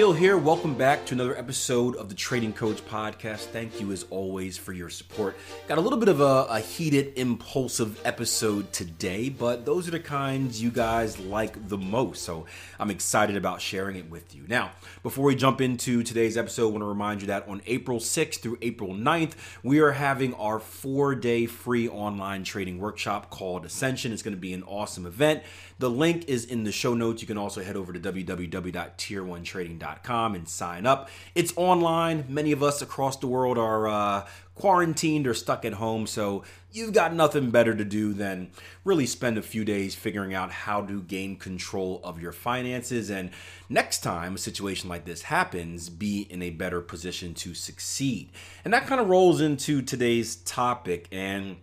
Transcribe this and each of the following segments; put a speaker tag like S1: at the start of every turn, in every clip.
S1: here. Welcome back to another episode of the Trading Coach Podcast. Thank you as always for your support. Got a little bit of a, a, heated, impulsive episode today, but those are the kinds you guys like the most. So I'm excited about sharing it with you. Now, before we jump into today's episode, I want to remind you that on April 6th through April 9th, we are having our four day free online trading workshop called Ascension. It's going to be an awesome event. The link is in the show notes. You can also head over to www.tier1trading.com and sign up. It's online. Many of us across the world are uh, quarantined or stuck at home, so you've got nothing better to do than really spend a few days figuring out how to gain control of your finances. And next time a situation like this happens, be in a better position to succeed. And that kind of rolls into today's topic. And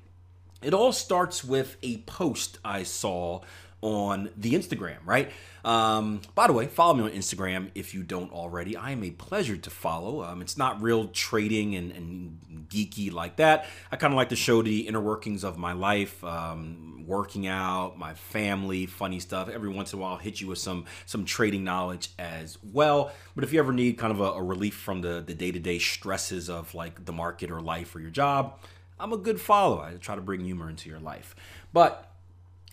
S1: it all starts with a post I saw on the Instagram, right? Um, by the way, follow me on Instagram if you don't already. I am a pleasure to follow. Um, it's not real trading and, and geeky like that. I kind of like to show the inner workings of my life, um, working out, my family, funny stuff. Every once in a while, I'll hit you with some some trading knowledge as well. But if you ever need kind of a, a relief from the the day to day stresses of like the market or life or your job, I'm a good follower. I try to bring humor into your life. But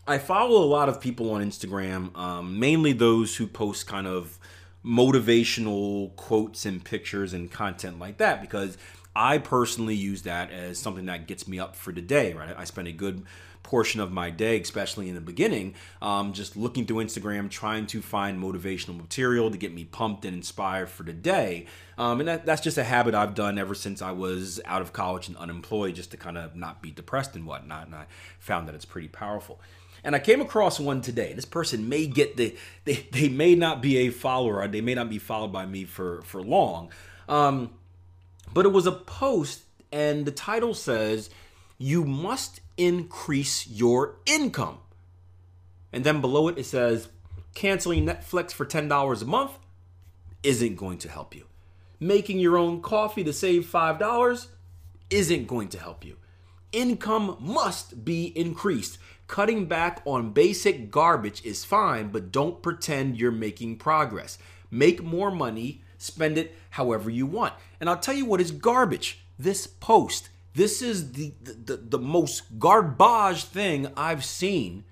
S1: I follow a lot of people on Instagram, um, mainly those who post kind of motivational quotes and pictures and content like that because I personally use that as something that gets me up for the day, right? I spend a good portion of my day, especially in the beginning, um, just looking through Instagram, trying to find motivational material to get me pumped and inspired for the day. Um, and that, that's just a habit I've done ever since I was out of college and unemployed, just to kind of not be depressed and whatnot. And I found that it's pretty powerful. And I came across one today. This person may get the they, they may not be a follower, they may not be followed by me for for long. Um, but it was a post, and the title says, "You must increase your income." And then below it, it says, "Canceling Netflix for ten dollars a month isn't going to help you. Making your own coffee to save five dollars isn't going to help you. Income must be increased." Cutting back on basic garbage is fine, but don't pretend you're making progress. Make more money, spend it however you want. And I'll tell you what is garbage. This post. This is the, the, the most garbage thing I've seen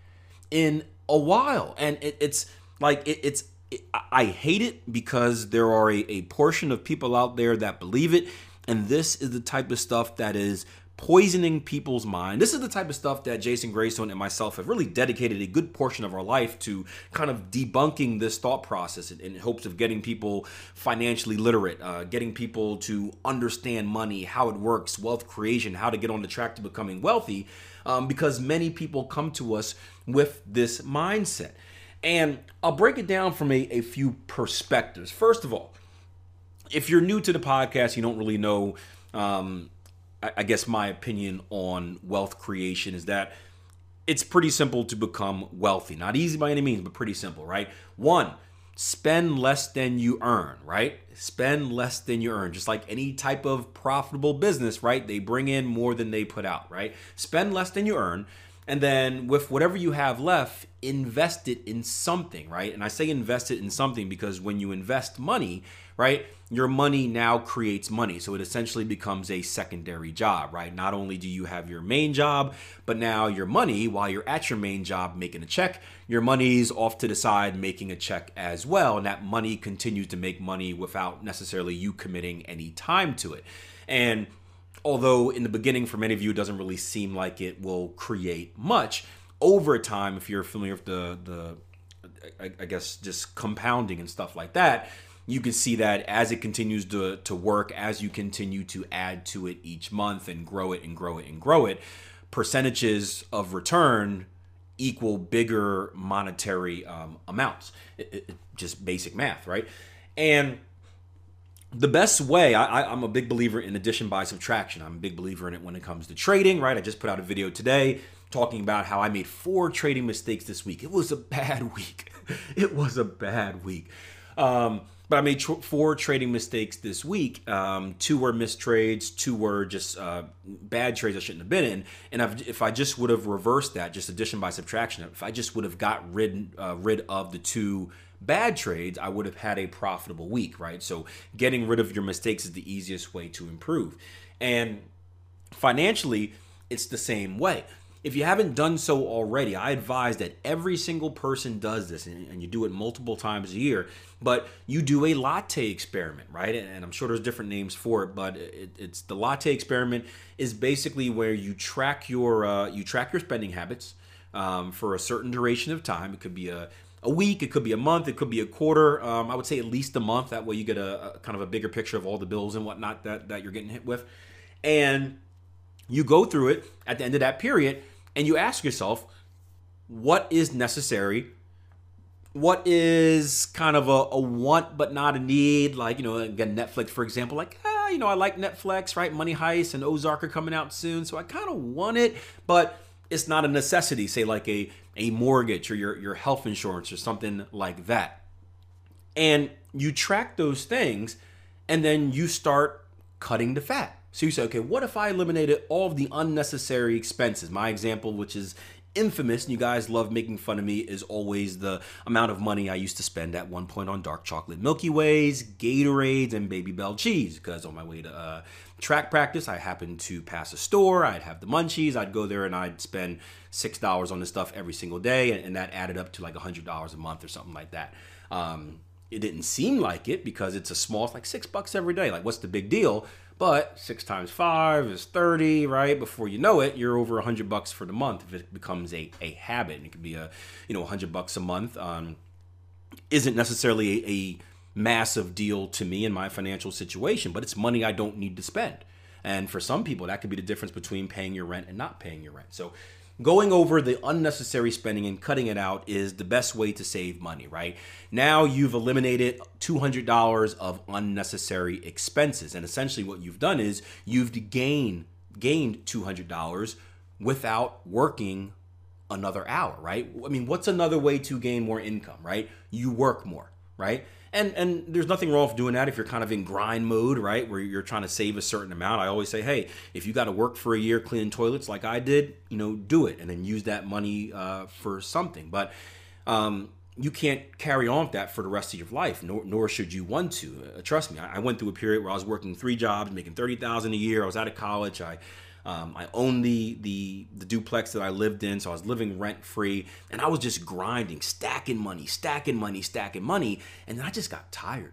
S1: in a while. And it, it's like, it, it's, it, I hate it because there are a, a portion of people out there that believe it. And this is the type of stuff that is poisoning people's mind. This is the type of stuff that Jason Graystone and myself have really dedicated a good portion of our life to kind of debunking this thought process in, in hopes of getting people financially literate, uh, getting people to understand money, how it works, wealth creation, how to get on the track to becoming wealthy, um, because many people come to us with this mindset. And I'll break it down from a, a few perspectives. First of all, if you're new to the podcast, you don't really know um, I guess my opinion on wealth creation is that it's pretty simple to become wealthy. Not easy by any means, but pretty simple, right? One, spend less than you earn, right? Spend less than you earn. Just like any type of profitable business, right? They bring in more than they put out, right? Spend less than you earn. And then with whatever you have left, invest it in something, right? And I say invest it in something because when you invest money, right, your money now creates money. So it essentially becomes a secondary job, right? Not only do you have your main job, but now your money, while you're at your main job making a check, your money's off to the side making a check as well. And that money continues to make money without necessarily you committing any time to it. And although in the beginning, for many of you, it doesn't really seem like it will create much, over time, if you're familiar with the, the I guess, just compounding and stuff like that, you can see that as it continues to, to work, as you continue to add to it each month and grow it and grow it and grow it, percentages of return equal bigger monetary um, amounts. It, it, just basic math, right? And the best way, I, am a big believer in addition by subtraction. I'm a big believer in it when it comes to trading, right? I just put out a video today talking about how I made four trading mistakes this week. It was a bad week. it was a bad week. Um, but I made tr- four trading mistakes this week. Um, two were missed trades, two were just uh, bad trades I shouldn't have been in. And I've, if I just would have reversed that, just addition by subtraction, if I just would have got rid uh, rid of the two bad trades, I would have had a profitable week, right? So getting rid of your mistakes is the easiest way to improve. And financially, it's the same way. If you haven't done so already, I advise that every single person does this and, you do it multiple times a year. But you do a latte experiment, right? And I'm sure there's different names for it, but it, it's the latte experiment is basically where you track your uh, you track your spending habits um, for a certain duration of time. It could be a a week, it could be a month, it could be a quarter. Um, I would say at least a month. That way you get a, a, kind of a bigger picture of all the bills and whatnot that, that you're getting hit with. And you go through it at the end of that period and you ask yourself, what is necessary? What is kind of a, a want but not a need? Like, you know, again, Netflix, for example, like, ah, you know, I like Netflix, right? Money Heist and Ozark are coming out soon. So I kind of want it, but it's not a necessity, say like a, a mortgage or your, your health insurance or something like that. And you track those things and then you start cutting the fat. So you say, okay, what if I eliminated all of the unnecessary expenses? My example, which is infamous, and you guys love making fun of me, is always the amount of money I used to spend at one point on dark chocolate Milky Ways, Gatorades, and Babybel cheese. Because on my way to uh, track practice, I happened to pass a store, I'd have the munchies, I'd go there and I'd spend $6 on this stuff every single day, and, and that added up to like $100 a month or something like that. Um, it didn't seem like it because it's a small, it's like six bucks every day. Like, what's the big deal? But six times five is 30, right? Before you know it, you're over 100 bucks for the month if it becomes a, a habit. And it could be a, you know, 100 bucks a month. Um, isn't necessarily a, a massive deal to me in my financial situation, but it's money I don't need to spend. And for some people, that could be the difference between paying your rent and not paying your rent. So going over the unnecessary spending and cutting it out is the best way to save money, right? Now you've eliminated $200 of unnecessary expenses. And essentially what you've done is you've gained gained $200 without working another hour, right? I mean, what's another way to gain more income, right? You work more, right? and and there's nothing wrong with doing that if you're kind of in grind mode right? Where you're trying to save a certain amount. I always say hey if you got to work for a year cleaning toilets like i did you know do it and then use that money uh, for something. But um, you can't carry on with that for the rest of your life nor, nor should you want to. Uh, trust me I, I, went through a period where i was working three jobs making 30000 a year. I was out of college. I um, I owned the, the the duplex that I lived in, so I was living rent free, and I was just grinding, stacking money, stacking money, stacking money, and then I just got tired.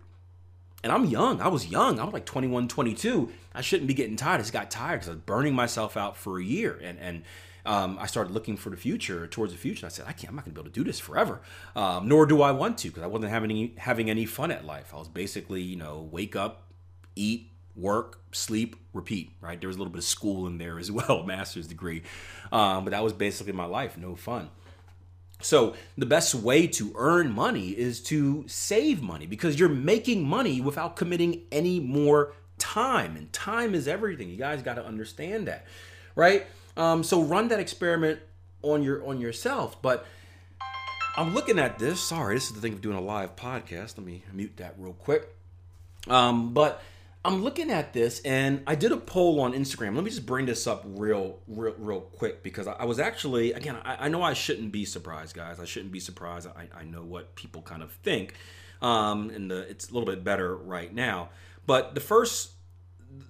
S1: And I'm young. I was young. I was like 21, 22. I shouldn't be getting tired. I just got tired because I was burning myself out for a year, and and um, I started looking for the future, towards the future. I said, I can't. I'm not going to be able to do this forever. Um, nor do I want to because I wasn't having any having any fun at life. I was basically, you know, wake up, eat, work, sleep, repeat, right? There was a little bit of school in there as well, master's degree. Um, but that was basically my life, no fun. So, the best way to earn money is to save money because you're making money without committing any more time. And time is everything. You guys got to understand that, right? Um, so, run that experiment on your on yourself. But I'm looking at this. Sorry, this is the thing of doing a live podcast. Let me mute that real quick. Um, but I'm looking at this and I did a poll on Instagram. Let me just bring this up real, real, real quick because I, was actually, again, I, I, know I shouldn't be surprised, guys. I shouldn't be surprised. I, I know what people kind of think. Um, and the, it's a little bit better right now. But the first,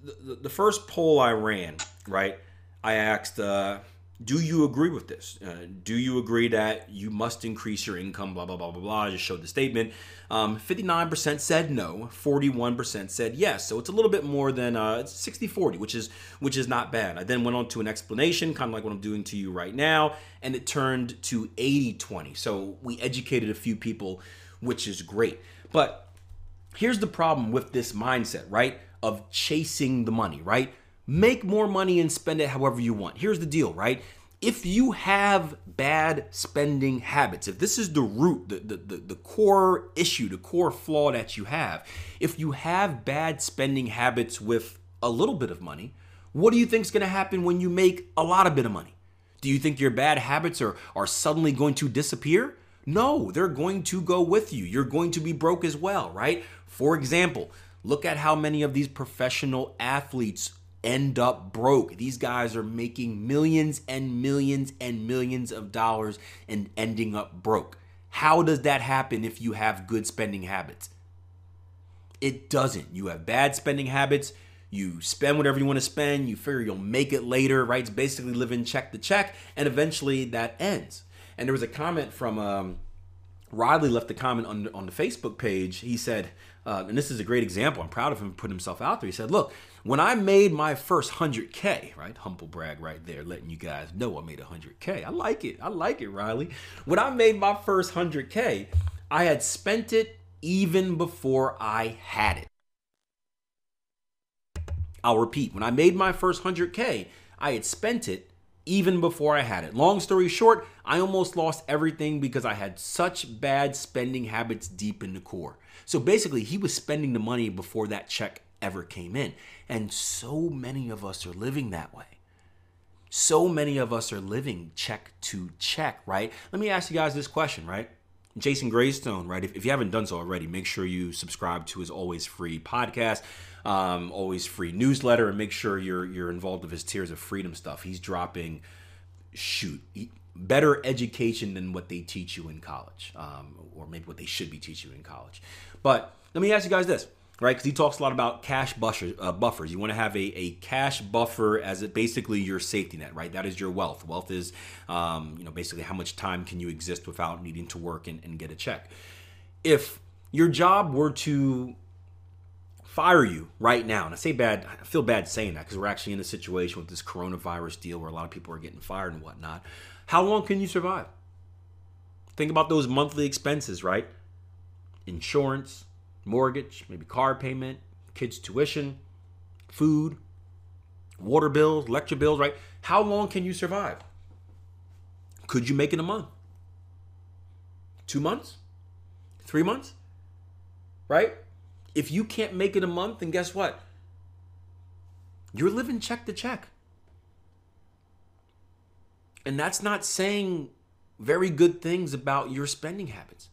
S1: the, the first poll I ran, right, I asked, uh, do you agree with this? Uh, do you agree that you must increase your income? Blah, blah, blah, blah, blah. I just showed the statement. Um, 59% said no, 41% said yes. So it's a little bit more than uh, 60 40, which is, which is not bad. I then went on to an explanation, kind of like what I'm doing to you right now, and it turned to 80 20. So we educated a few people, which is great. But here's the problem with this mindset, right? Of chasing the money, right? Make more money and spend it however you want. Here's the deal, right? If you have bad spending habits, if this is the root, the, the, the, the, core issue, the core flaw that you have, if you have bad spending habits with a little bit of money, what do you think is going to happen when you make a lot of bit of money? Do you think your bad habits are, are suddenly going to disappear? No, they're going to go with you. You're going to be broke as well, right? For example, look at how many of these professional athletes end up broke. These guys are making millions and millions and millions of dollars and ending up broke. How does that happen if you have good spending habits? It doesn't. You have bad spending habits. You spend whatever you want to spend. You figure you'll make it later, right? It's basically living check to check, and eventually that ends. And there was a comment from um, Riley left a comment on on the Facebook page. He said, uh, and this is a great example. I'm proud of him putting himself out there. He said, "Look, when I made my first 100K, right? Humble brag right there, letting you guys know I made 100K. I like it. I like it, Riley. When I made my first 100K, I had spent it even before I had it. I'll repeat, when I made my first 100K, I had spent it even before I had it. Long story short, I almost lost everything because I had such bad spending habits deep in the core. So basically, he was spending the money before that check ever came in. And so many of us are living that way. So many of us are living check to check, right? Let me ask you guys this question, right? Jason Graystone, right? If, if you haven't done so already, make sure you subscribe to his always free podcast, um, always free newsletter, and make sure you're you're involved with his Tiers of Freedom stuff. He's dropping, shoot, better education than what they teach you in college, um, or maybe what they should be teaching you in college. But let me ask you guys this right? Because he talks a lot about cash buffer, uh, buffers. You want to have a, a cash buffer as it basically your safety net, right? That is your wealth. Wealth is, um, you know, basically how much time can you exist without needing to work and, and get a check. If your job were to fire you right now, and I say bad, I feel bad saying that because we're actually in a situation with this coronavirus deal where a lot of people are getting fired and whatnot. How long can you survive? Think about those monthly expenses, right? Insurance, mortgage, maybe car payment, kids' tuition, food, water bills, lecture bills, right? How long can you survive? Could you make it a month? Two months? Three months? Right? If you can't make it a month, then guess what? You're living check to check. And that's not saying very good things about your spending habits.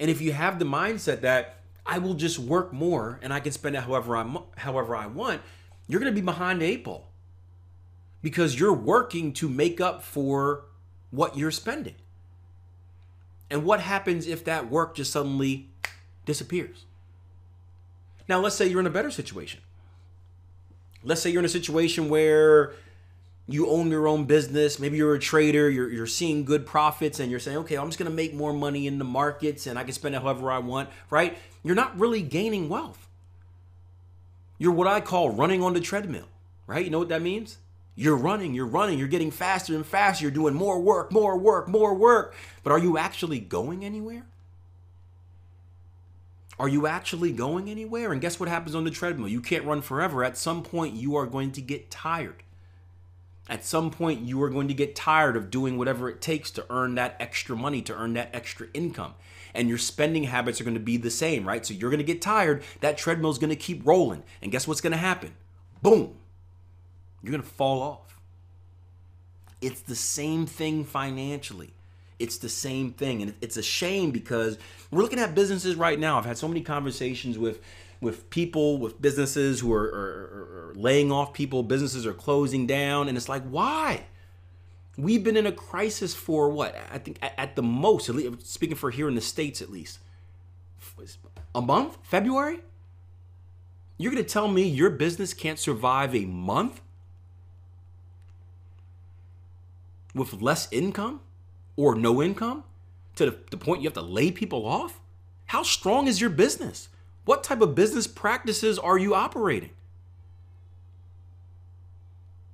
S1: And if you have the mindset that I will just work more and I can spend it however I however I want, you're going to be behind the eight ball because you're working to make up for what you're spending. And what happens if that work just suddenly disappears? Now, let's say you're in a better situation. Let's say you're in a situation where you own your own business maybe you're a trader you're, you're seeing good profits and you're saying okay i'm just going to make more money in the markets and i can spend it however i want right? You're not really gaining wealth. You're what i call running on the treadmill right? You know what that means? You're running you're running you're getting faster and faster you're doing more work more work more work. But are you actually going anywhere? Are you actually going anywhere? And guess what happens on the treadmill? You can't run forever. At some point you are going to get tired at some point, you are going to get tired of doing whatever it takes to earn that extra money, to earn that extra income. And your spending habits are going to be the same, right? So you're going to get tired. That treadmill is going to keep rolling. And guess what's going to happen? Boom. You're going to fall off. It's the same thing financially. It's the same thing. And it's a shame because we're looking at businesses right now. I've had so many conversations with with people with businesses who are, are, are, laying off people businesses are closing down and it's like why? We've been in a crisis for what? I think at, the most at least, speaking for here in the states at least. A month? February? You're going to tell me your business can't survive a month? With less income? Or no income? To the point you have to lay people off? How strong is your business what type of business practices are you operating?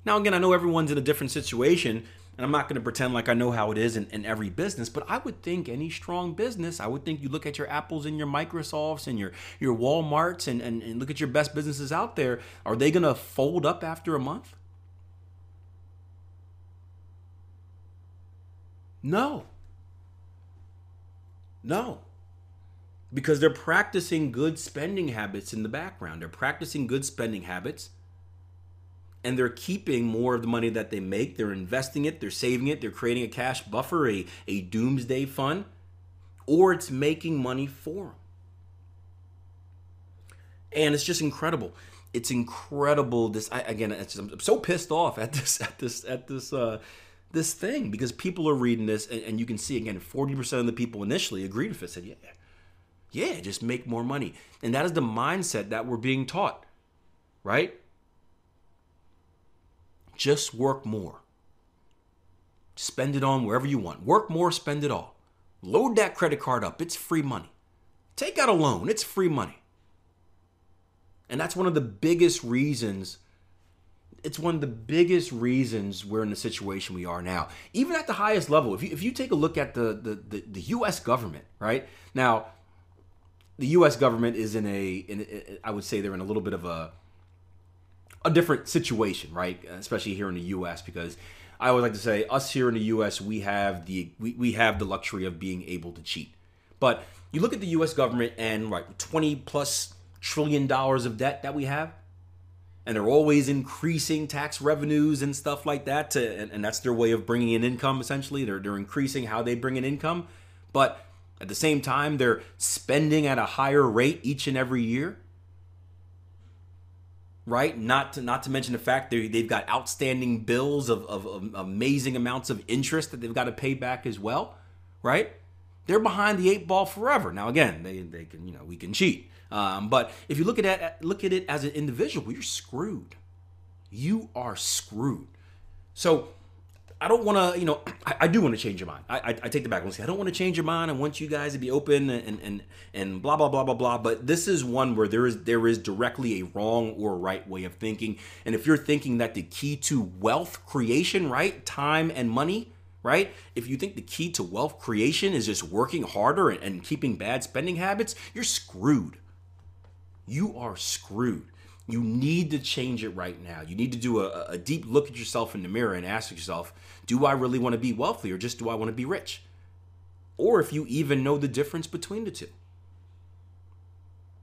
S1: Now, again, I know everyone's in a different situation, and I'm not going to pretend like I know how it is in, in, every business, but I would think any strong business, I would think you look at your Apples and your Microsofts and your, your Walmarts and, and, and look at your best businesses out there. Are they going to fold up after a month? No. No because they're practicing good spending habits in the background. They're practicing good spending habits and they're keeping more of the money that they make. They're investing it, they're saving it, they're creating a cash buffer, a, a doomsday fund, or it's making money for them. And it's just incredible. It's incredible. This I, again, just, I'm so pissed off at this at this at this uh, this thing because people are reading this and, and you can see again 40% of the people initially agreed with it said yeah yeah just make more money. And that is the mindset that we're being taught right? Just work more. Spend it on wherever you want. Work more spend it all. Load that credit card up. It's free money. Take out a loan. It's free money. And that's one of the biggest reasons it's one of the biggest reasons we're in the situation we are now. Even at the highest level, if you, if you take a look at the, the, the, the U.S. government, right? Now, the U.S. government is in a, in, I would say they're in a little bit of a, a different situation, right? Especially here in the U.S. because I always like to say, us here in the U.S. we have the we, we have the luxury of being able to cheat. But you look at the U.S. government and right, twenty plus trillion dollars of debt that we have and they're always increasing tax revenues and stuff like that to, and, and, that's their way of bringing in income essentially they're, they're increasing how they bring in income but at the same time they're spending at a higher rate each and every year. Right? Not to not to mention the fact they, they've got outstanding bills of, of, of amazing amounts of interest that they've got to pay back as well. Right? They're behind the eight ball forever. Now again they, they can you know we can cheat. Um, but if you look at it, look at it as an individual, you're screwed. You are screwed. So I don't want to, you know, I, I do want to change your mind. I, I, I take the back say I don't want to change your mind. I want you guys to be open and and and blah blah blah blah blah. But this is one where there is there is directly a wrong or right way of thinking. And if you're thinking that the key to wealth creation, right, time and money, right? If you think the key to wealth creation is just working harder and, and keeping bad spending habits, you're screwed you are screwed. You need to change it right now. You need to do a, a deep look at yourself in the mirror and ask yourself, do I really want to be wealthy or just do I want to be rich? Or if you even know the difference between the two.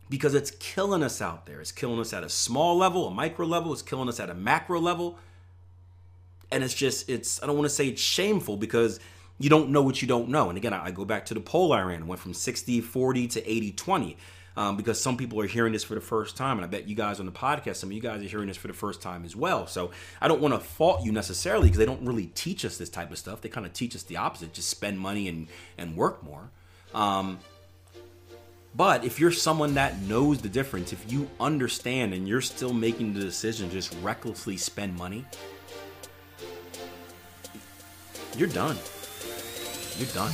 S1: Because it's killing us out there. It's killing us at a small level, a micro level, it's killing us at a macro level. And it's just, it's, I don't want to say it's shameful because you don't know what you don't know. And again, I go back to the poll I ran, went from 60 40 to 80 20 um, because some people are hearing this for the first time. And I bet you guys on the podcast, some of you guys are hearing this for the first time as well. So I don't want to fault you necessarily because they don't really teach us this type of stuff. They kind of teach us the opposite just spend money and, and work more. Um, but if you're someone that knows the difference, if you understand and you're still making the decision just recklessly spend money, you're done. You're done.